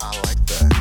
I like that.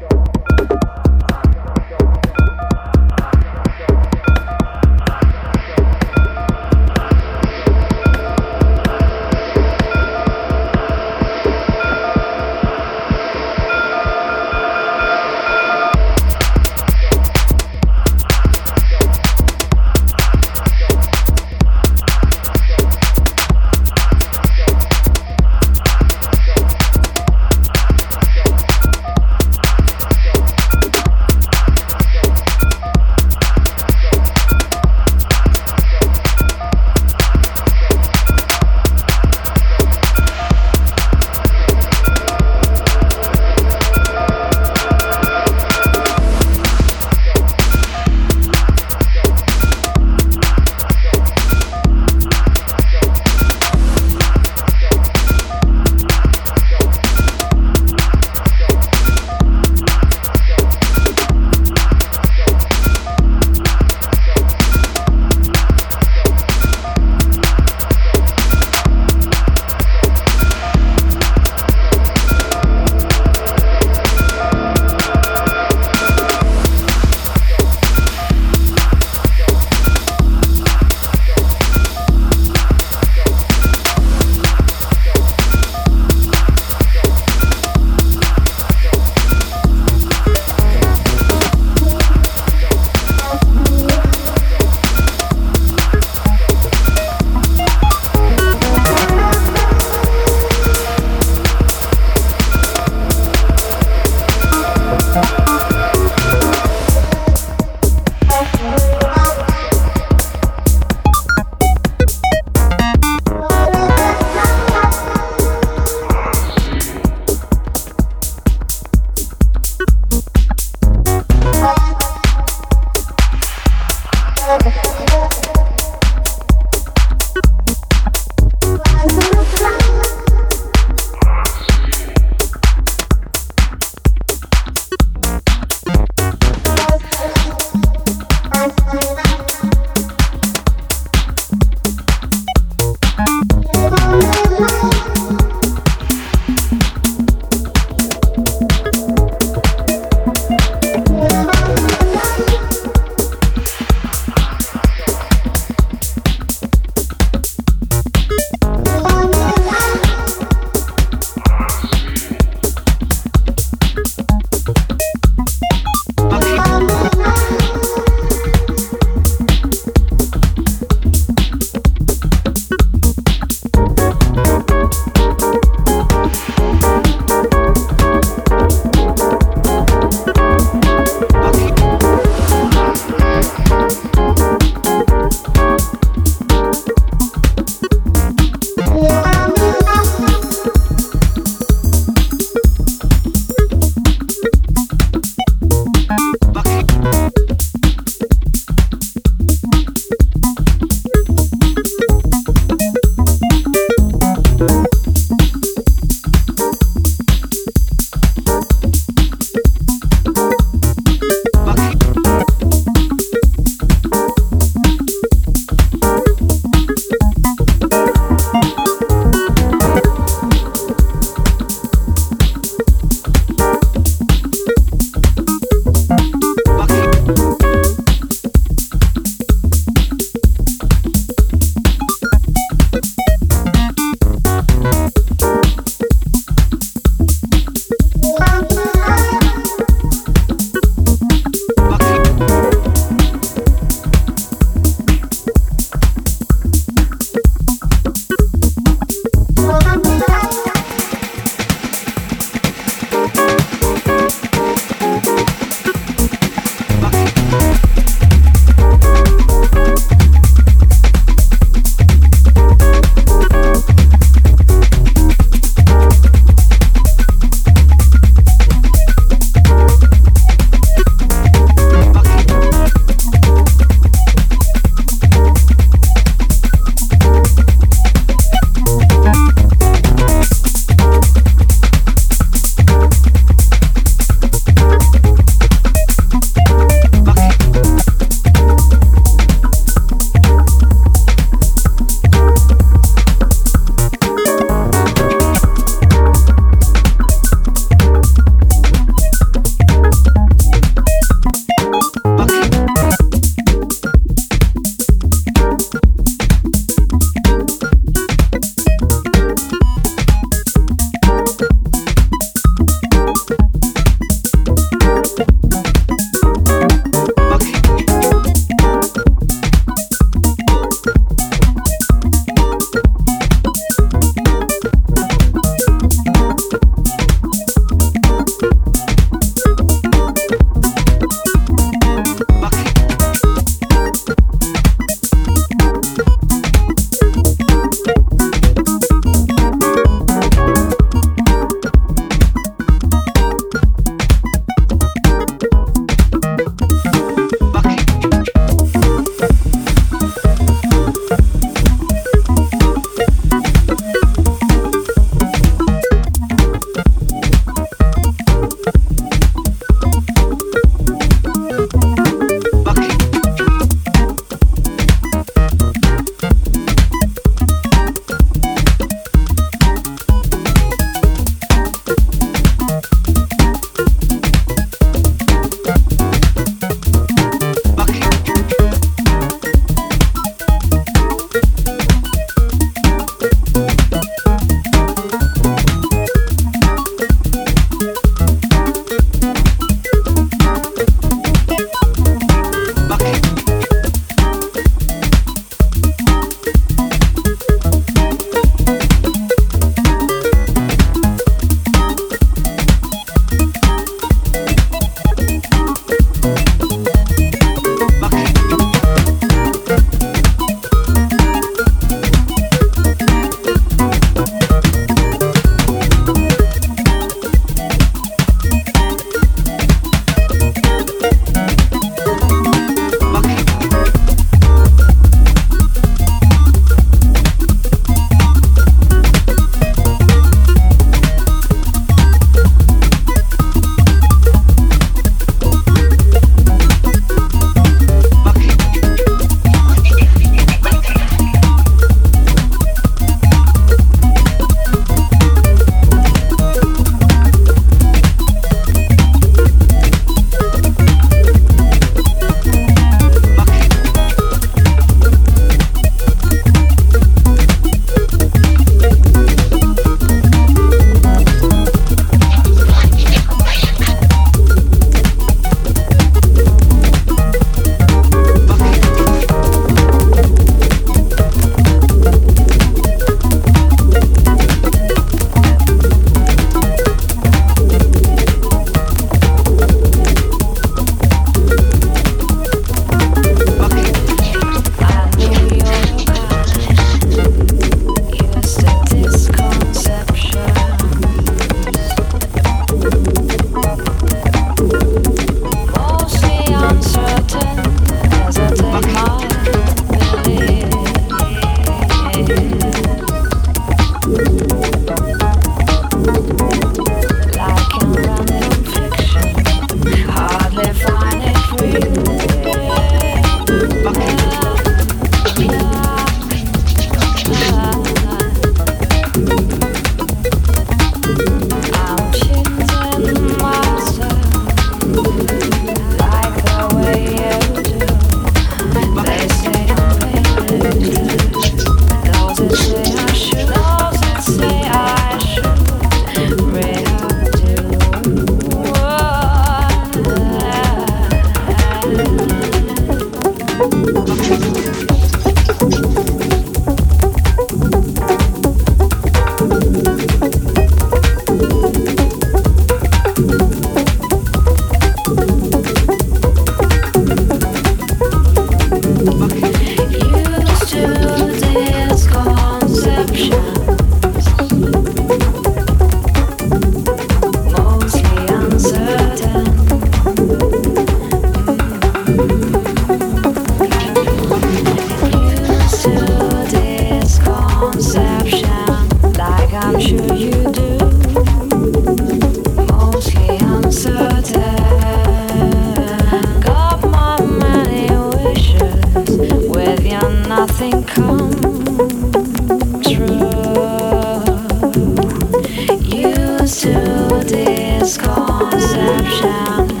Used to this conception.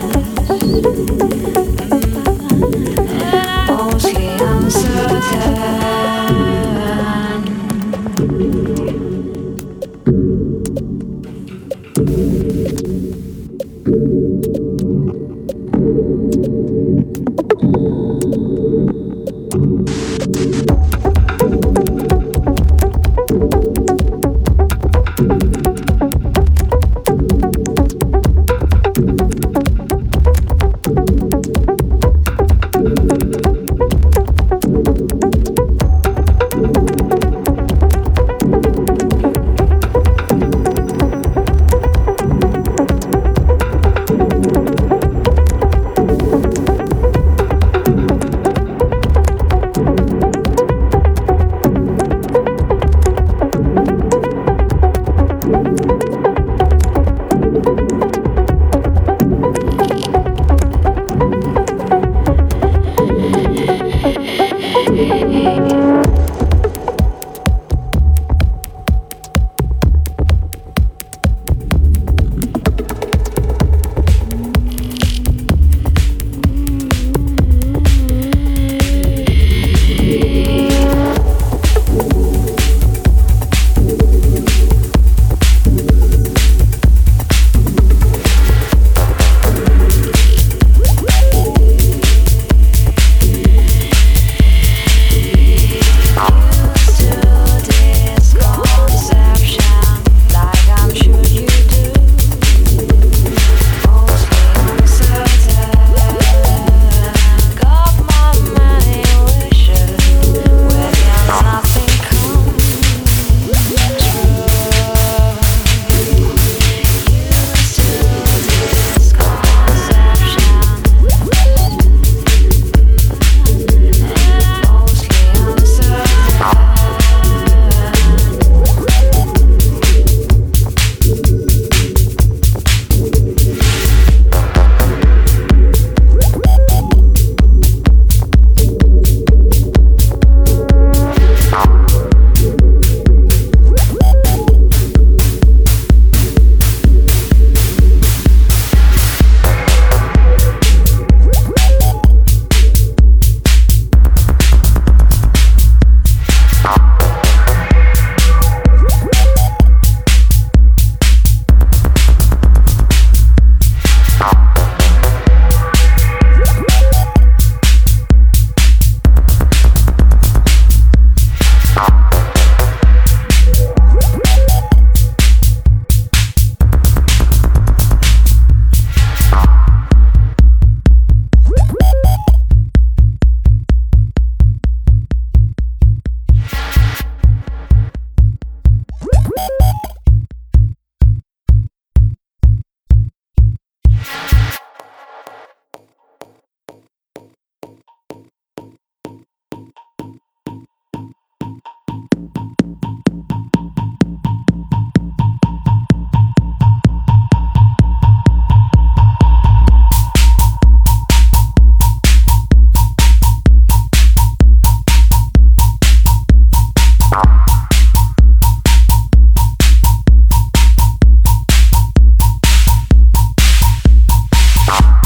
Bye.